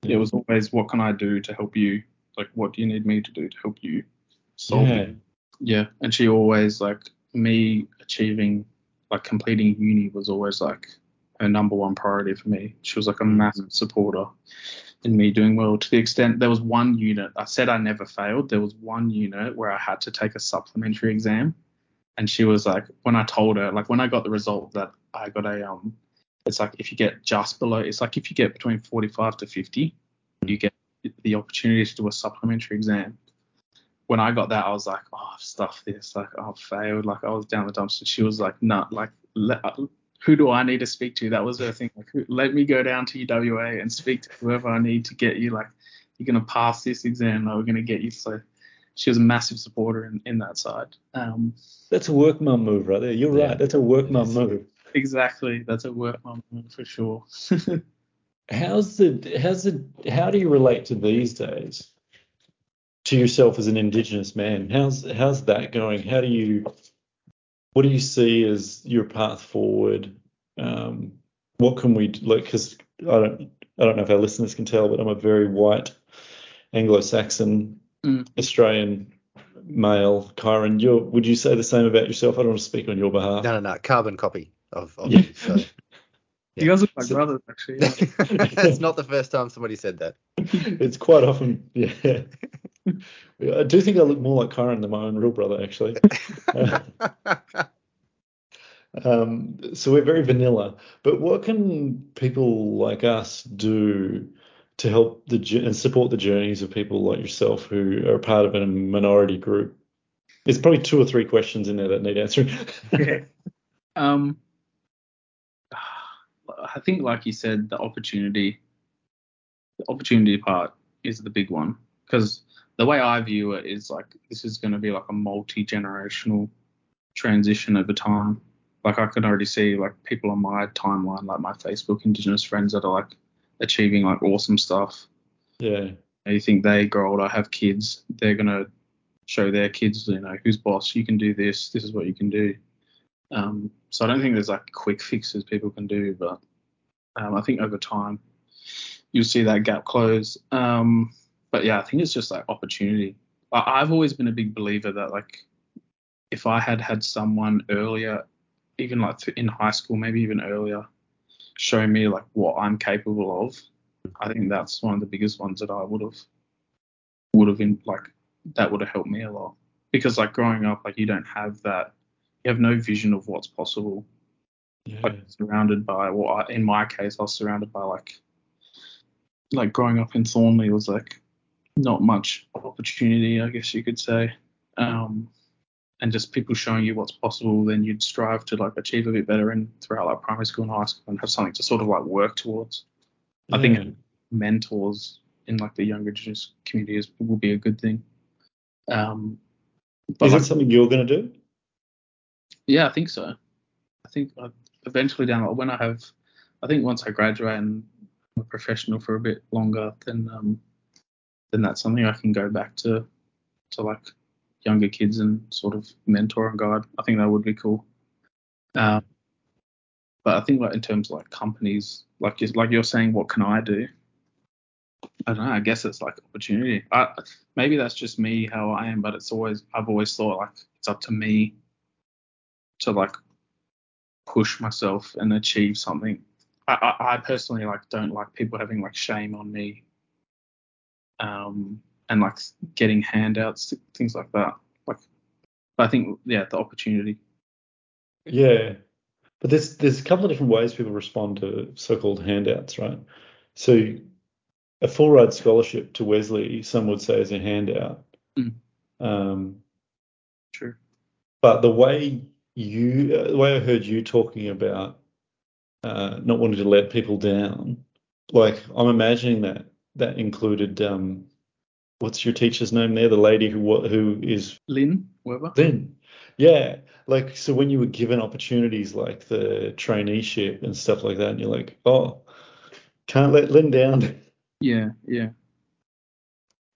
[SPEAKER 1] It was always what can I do to help you? Like what do you need me to do to help you solve
[SPEAKER 2] Yeah.
[SPEAKER 1] it? Yeah, and she always like me achieving like completing uni was always like her number one priority for me. She was like a massive supporter in me doing well to the extent there was one unit I said I never failed. There was one unit where I had to take a supplementary exam and she was like when I told her like when I got the result that I got a um it's like if you get just below it's like if you get between 45 to 50 you get the opportunity to do a supplementary exam when I got that, I was like, oh, stuff this, like, oh, I've failed, like, I was down the dumpster. She was like, nah, like, let, who do I need to speak to? That was her thing. Like, who, let me go down to UWA and speak to whoever I need to get you. Like, you're gonna pass this exam. Like, we're gonna get you. So, she was a massive supporter in, in that side. Um,
[SPEAKER 2] That's a work mum move right there. You're
[SPEAKER 3] Yeah.
[SPEAKER 2] right. That's a work mum move.
[SPEAKER 1] exactly. That's a work mum move for sure.
[SPEAKER 2] How's the how's the how do you relate to these days to yourself as an Indigenous man? How's how's that going? How do you what do you see as your path forward? Um, what can we do? like? Because I don't I don't know if our listeners can tell, but I'm a very white Anglo-Saxon
[SPEAKER 1] Mm.
[SPEAKER 2] Australian male. Kyron, you would you say the same about yourself? I don't want to speak on your behalf.
[SPEAKER 3] No, no, no. Carbon copy of, of
[SPEAKER 2] Yeah.
[SPEAKER 3] you. So.
[SPEAKER 1] You guys look like
[SPEAKER 2] So-
[SPEAKER 1] brothers, actually. Yeah.
[SPEAKER 3] it's not the first time somebody said that.
[SPEAKER 2] it's quite often, yeah. I do think I look more like Kyron than my own real brother, actually. um, so we're very vanilla. But what can people like us do to help the and support the journeys of people like yourself who are part of a minority group? There's probably two or three questions in there that need answering.
[SPEAKER 1] yeah. Um, I think, like you said, the opportunity, the opportunity part is the big one because the way I view it is like this is going to be like a multi generational transition over time. Like I can already see like people on my timeline, like my Facebook Indigenous friends that are like achieving like awesome stuff.
[SPEAKER 2] yeah.
[SPEAKER 1] And you think they grow older, have kids, they're gonna show their kids, you know, who's boss, you can do this, this is what you can do. Um, so I don't think there's like quick fixes people can do, but um, I think over time you'll see that gap close. Um, but yeah, I think it's just like opportunity. I, I've always been a big believer that like if I had had someone earlier, even like in high school, maybe even earlier, show me like what I'm capable of, I think that's one of the biggest ones that I would have would have been like that would have helped me a lot because like growing up like you don't have that you have no vision of what's possible
[SPEAKER 2] Yeah.
[SPEAKER 1] like surrounded by well I, in my case I was surrounded by like like growing up in Thornlie was like not much opportunity I guess you could say um and just people showing you what's possible then you'd strive to like achieve a bit better in throughout like primary school and high school and have something to sort of like work towards I think mentors in like the younger Indigenous community is, will be a good thing. Um, but
[SPEAKER 2] Is
[SPEAKER 1] like,
[SPEAKER 2] that something you're going to do?
[SPEAKER 1] yeah, I think so. I think I, eventually down when I have, I think once I graduate and I'm a professional for a bit longer, then um, then that's something I can go back to to like younger kids and sort of mentor and guide. I think that would be cool. Um, but I think like in terms of like companies, like you, like you're saying, what can I do? I don't know. I guess it's like opportunity. I, maybe that's just me how I am, but it's always I've always thought like it's up to me to like push myself and achieve something. I, I, I personally like don't like people having like shame on me, um, and like getting handouts, things like that. Like, but I think yeah, the opportunity.
[SPEAKER 2] Yeah. But there's there's a couple of different ways people respond to so-called handouts, right? So a full ride scholarship to Wesley, some would say is a handout.
[SPEAKER 1] Mm.
[SPEAKER 2] Um,
[SPEAKER 1] True.
[SPEAKER 2] but the way you, uh, the way I heard you talking about uh, not wanting to let people down, like I'm imagining that that included um, what's your teacher's name there? The lady who who is
[SPEAKER 1] Lynn Weber.
[SPEAKER 2] Lynn. Yeah, like so when you were given opportunities like the traineeship and stuff like that, and you're like, oh, can't let Lynn down,
[SPEAKER 1] Yeah, yeah,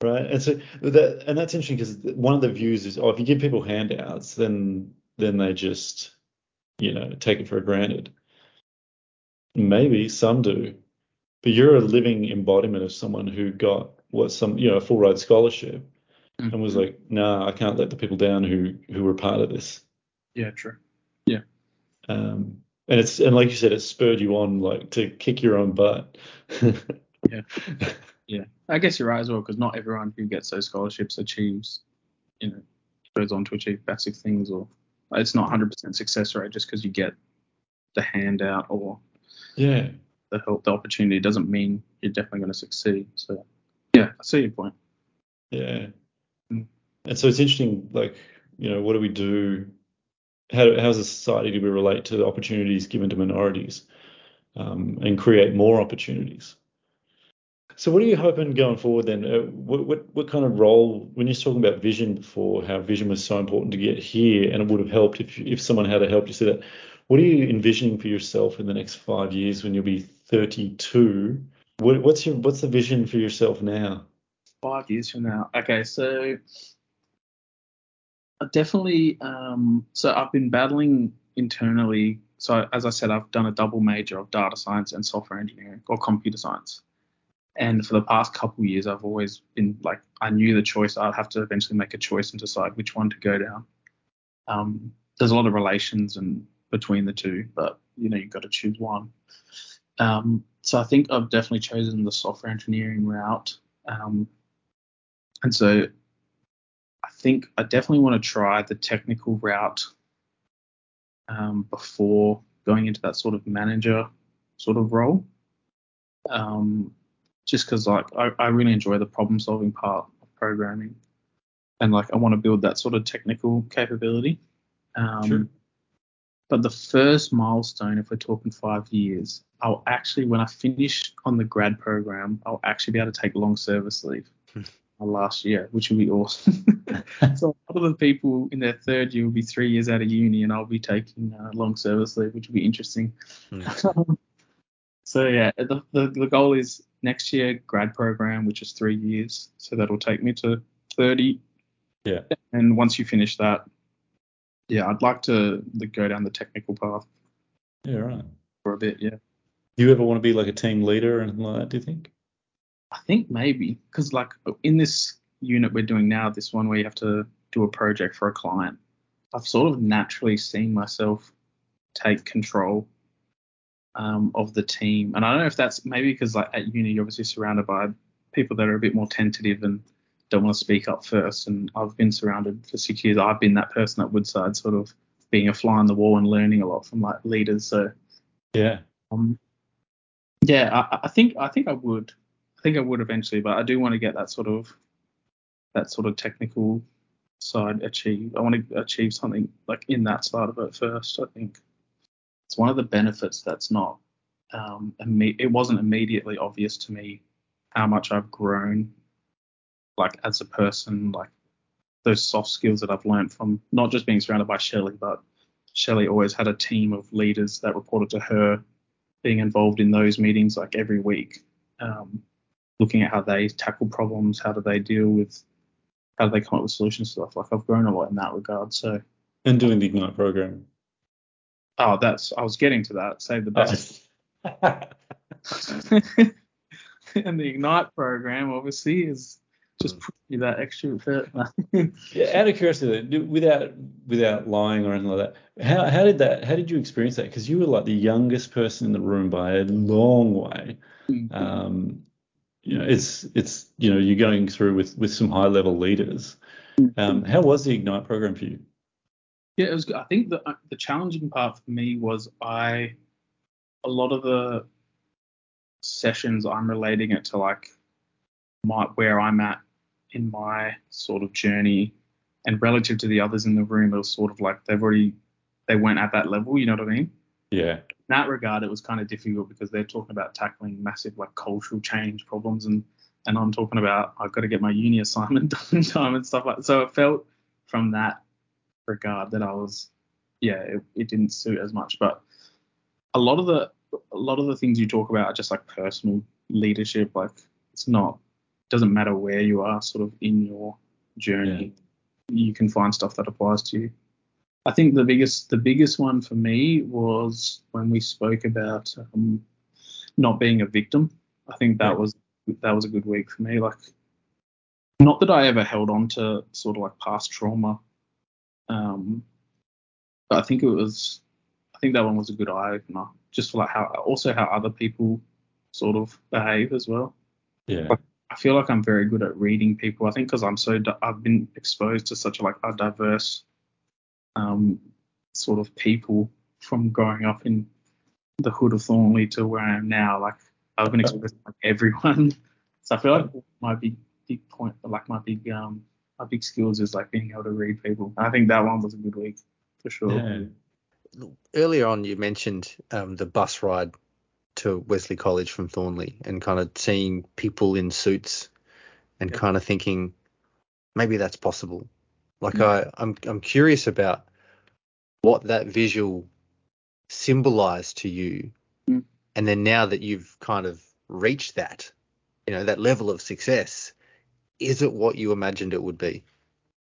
[SPEAKER 2] right? And so that and that's interesting because one of the views is, oh, if you give people handouts, then then they just, you know, take it for granted. Maybe some do, but you're a living embodiment of someone who got what some, you know, a full ride scholarship and was
[SPEAKER 1] Mhm.
[SPEAKER 2] like, nah, I can't let the people down who who were part of this.
[SPEAKER 1] yeah, true. Yeah.
[SPEAKER 2] Um, and it's and like you said, it spurred you on like to kick your own butt.
[SPEAKER 1] Yeah. Yeah, I guess you're right as well because not everyone who gets those scholarships achieves, you know, goes on to achieve basic things or it's not 100% success rate just because you get the handout or
[SPEAKER 2] yeah.
[SPEAKER 1] the help, the opportunity doesn't mean you're definitely going to succeed. So yeah, I see your point.
[SPEAKER 2] Yeah.
[SPEAKER 1] Mm.
[SPEAKER 2] And so it's interesting, like, you know, what do we do? How, how as a society do we relate to the opportunities given to minorities um, and create more opportunities? So what are you hoping going forward then? Uh, what, what what kind of role, when you're talking about vision before, how vision was so important to get here and it would have helped if if someone had helped you see that, what are you envisioning for yourself in the next five years when you'll be 32? What, what's your what's the vision for yourself now?
[SPEAKER 1] Five years from now. Okay, so I definitely. Um, so I've been battling internally. So as I said, I've done a double major of data science and software engineering or computer science. And for the past couple years, I've always been like, I knew the choice. I'd have to eventually make a choice and decide which one to go down. Um, there's a lot of relations and between the two, but you know, you've got to choose one. Um, so I think I've definitely chosen the software engineering route. Um, and so I think I definitely want to try the technical route um, before going into that sort of manager sort of role. Um, just because like I, I really enjoy the problem solving part of programming, and like I want to build that sort of technical capability. Um,
[SPEAKER 2] Sure.
[SPEAKER 1] But the first milestone, if we're talking five years, I'll actually, when I finish on the grad program, I'll actually be able to take long service leave my last year, which would be awesome. so a lot of the people in their third year will be three years out of uni, and I'll be taking uh, long service leave, which will be interesting.
[SPEAKER 3] Mm.
[SPEAKER 1] so yeah, the, the the goal is next year grad program, which is three years, so that'll take me to 30.
[SPEAKER 2] Yeah.
[SPEAKER 1] And once you finish that, yeah, I'd like to go down the technical path
[SPEAKER 2] Yeah, right.
[SPEAKER 1] for a bit. Yeah.
[SPEAKER 2] Do you ever want to be like a team leader or anything like that? Do you think?
[SPEAKER 1] I think maybe because like in this unit we're doing now, this one where you have to do a project for a client, I've sort of naturally seen myself take control um, of the team, and I don't know if that's maybe because like at uni you're obviously surrounded by people that are a bit more tentative and don't want to speak up first, and I've been surrounded for six years. I've been that person at Woodside, sort of being a fly on the wall and learning a lot from like leaders. So
[SPEAKER 2] Yeah.
[SPEAKER 1] um, yeah, I, I think I think I would. I think I would eventually, but I do want to get that sort of that sort of technical side achieved. I want to achieve something like in that side of it first. I think it's one of the benefits that's not. Um, imme- it wasn't immediately obvious to me how much I've grown, like as a person, like those soft skills that I've learned from not just being surrounded by Shelley, but Shelley always had a team of leaders that reported to her being involved in those meetings like every week, um, looking at how they tackle problems, how do they deal with, how do they come up with solutions stuff. Like I've grown a lot in that regard. So,
[SPEAKER 2] And doing the Ignite program.
[SPEAKER 1] Oh, that's I was getting to that. Save the best. and the Ignite program obviously is just putting you that extra bit.
[SPEAKER 2] Yeah, out of curiosity, without without lying or anything like that, how how did that how did you experience that? Because you were like the youngest person in the room by a long way. Um, you know, it's it's you know you're going through with with some high level leaders. Um, how was the Ignite program for you?
[SPEAKER 1] Yeah, it was. good. I think the uh, the challenging part for me was I a lot of the sessions I'm relating it to like my where I'm at in my sort of journey, and relative to the others in the room, it was sort of like they've already they weren't at that level. You know what I mean?
[SPEAKER 2] Yeah,
[SPEAKER 1] In that regard, it was kind of difficult because they're talking about tackling massive like cultural change problems, and and I'm talking about I've got to get my uni assignment done in time and stuff like. that. So it felt from that regard that I was, yeah, it, it didn't suit as much. But a lot of the a lot of the things you talk about are just like personal leadership. Like it's not doesn't matter where you are, sort of in your journey, you can find stuff that applies to you. I think the biggest the biggest one for me was when we spoke about um, not being a victim. I think that
[SPEAKER 2] Yeah.
[SPEAKER 1] was that was a good week for me. Like, not that I ever held on to sort of like past trauma, um, but I think it was I think that one was a good eye opener, just for like how also how other people sort of behave as well.
[SPEAKER 2] yeah,
[SPEAKER 1] I feel like I'm very good at reading people. I think because I'm so di- I've been exposed to such a like a diverse um, sort of people from growing up in the hood of Thornlie to where I am now. Like I've been exposed to like everyone. So I feel like my big big point, like my big um my big skills is like being able to read people. I think that one was a good week for sure.
[SPEAKER 2] yeah.
[SPEAKER 3] Earlier on, you mentioned um, the bus ride to Wesley College from Thornlie and kind of seeing people in suits and
[SPEAKER 1] Yeah.
[SPEAKER 3] kind of thinking maybe that's possible. Like
[SPEAKER 1] Mm.
[SPEAKER 3] I, I'm, I'm curious about what that visual symbolized to you,
[SPEAKER 1] Mm.
[SPEAKER 3] and then now that you've kind of reached that, you know, that level of success, is it what you imagined it would be?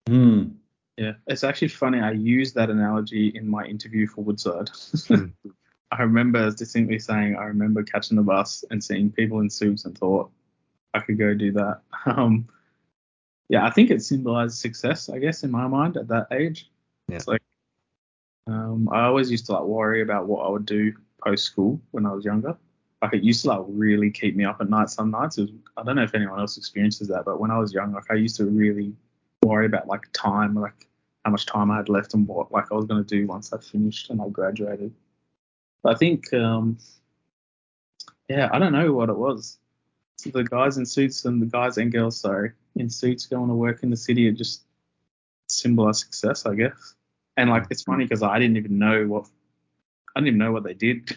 [SPEAKER 2] Hmm.
[SPEAKER 1] Yeah, it's actually funny. I used that analogy in my interview for Woodside.
[SPEAKER 3] Mm.
[SPEAKER 1] I remember distinctly saying, I remember catching the bus and seeing people in suits and thought I could go do that. Um, yeah, I think it symbolized success, I guess, in my mind at that age.
[SPEAKER 3] Yeah.
[SPEAKER 1] It's like um, I always used to like worry about what I would do post school when I was younger. Like it used to like really keep me up at night some nights. Was, I don't know if anyone else experiences that, but when I was young, like I used to really worry about like time, like how much time I had left and what like I was gonna do once I finished and I graduated. But I think um yeah, I don't know what it was. So the guys in suits and the guys and girls, sorry, in suits going to work in the city, it just symbolized success, I guess. And like it's funny because I didn't even know what I didn't even know what they did.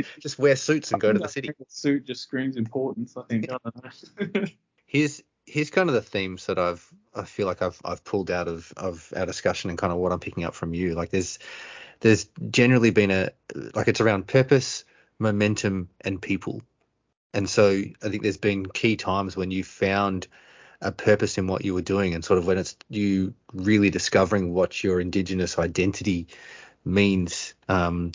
[SPEAKER 3] just wear suits and go to the city.
[SPEAKER 1] Suit just screams importance. I think. I
[SPEAKER 3] here's here's kind of the themes that I've I feel like I've I've pulled out of of our discussion and kind of what I'm picking up from you. Like there's there's generally been a like it's around purpose, momentum, and people. And so I think there's been key times when you found a purpose in what you were doing and sort of when it's you really discovering what your indigenous identity means um,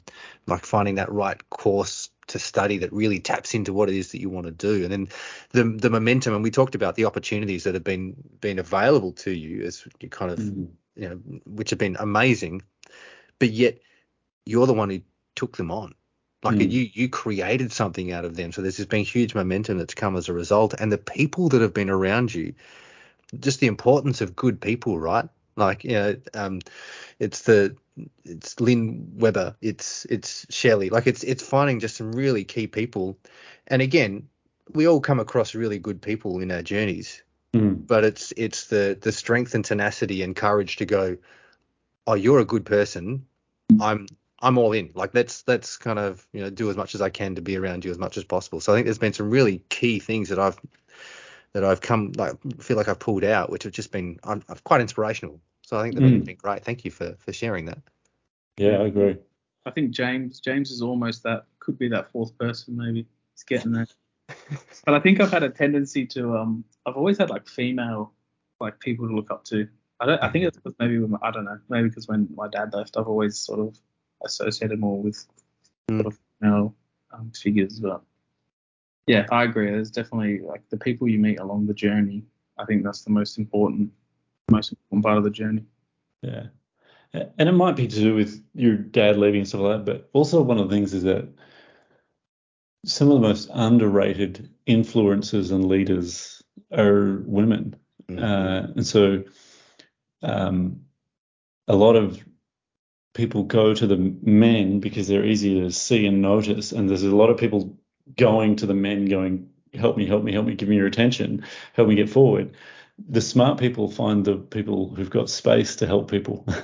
[SPEAKER 3] like finding that right course to study that really taps into what it is that you want to do. And then the the momentum and we talked about the opportunities that have been been available to you as you kind of mm. you know which have been amazing but yet you're the one who took them on. Like mm. you you created something out of them. So there's just been huge momentum that's come as a result. And the people that have been around you just the importance of good people right like you know um it's the it's Lynn Weber, it's it's Shelley. Like it's it's finding just some really key people. And again, we all come across really good people in our journeys.
[SPEAKER 2] Mm.
[SPEAKER 3] But it's it's the the strength and tenacity and courage to go, oh, you're a good person. I'm I'm all in. Like let's let's kind of you know do as much as I can to be around you as much as possible. So I think there's been some really key things that I've that I've come like feel like I've pulled out, which have just been I'm, I'm quite inspirational. So I think that mm. been great. Thank you for for sharing that.
[SPEAKER 2] Yeah, I agree.
[SPEAKER 1] I think James James is almost that could be that fourth person maybe. It's getting there. but I think I've had a tendency to um I've always had like female like people to look up to. I don't I think it's because maybe when, I don't know maybe because when my dad left I've always sort of associated more with mm. sort of female um, figures but yeah I agree there's definitely like the people you meet along the journey I think that's the most important most important part of the journey.
[SPEAKER 2] Yeah. And it might be to do with your dad leaving and stuff like that, but also one of the things is that some of the most underrated influencers and leaders are women. Mm-hmm. Uh, and so um, a lot of people go to the men because they're easier to see and notice. And there's a lot of people going to the men going, help me, help me, help me, give me your attention, help me get forward the smart people find the people who've got space to help people.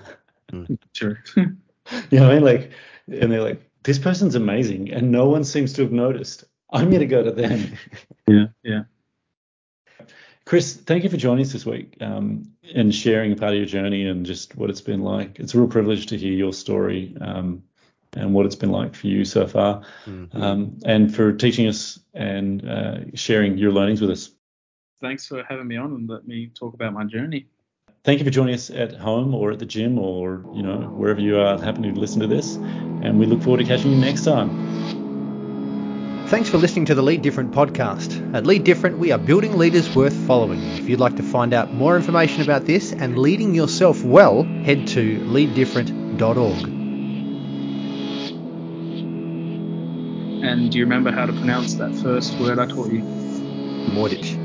[SPEAKER 1] Mm. Sure.
[SPEAKER 2] you know what I mean? Like, and they're like, this person's amazing, and no one seems to have noticed. I'm going to go to them.
[SPEAKER 1] yeah, yeah.
[SPEAKER 2] Chris, thank you for joining us this week um, and sharing a part of your journey and just what it's been like. It's a real privilege to hear your story um, and what it's been like for you so far, mm-hmm. um, and for teaching us and uh, sharing your learnings with us
[SPEAKER 1] thanks for having me on and let me talk about my journey.
[SPEAKER 2] Thank you for joining us at home or at the gym or you know wherever you are happening to listen to this, and we look forward to catching you next time.
[SPEAKER 3] Thanks for listening to the Lead Different podcast. At Lead Different, we are building leaders worth following. If you'd like to find out more information about this and leading yourself well, head to leaddifferent.org.
[SPEAKER 1] And do you remember how to pronounce that first word I taught you?
[SPEAKER 3] Moorditj.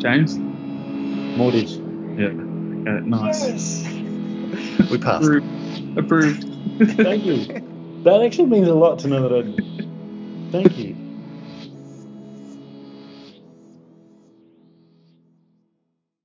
[SPEAKER 1] James?
[SPEAKER 2] Mortgage.
[SPEAKER 1] Yeah. Okay, nice.
[SPEAKER 3] Yes. we passed.
[SPEAKER 1] Approved. Approved.
[SPEAKER 2] Thank you. That actually means a lot to know that I. Thank you.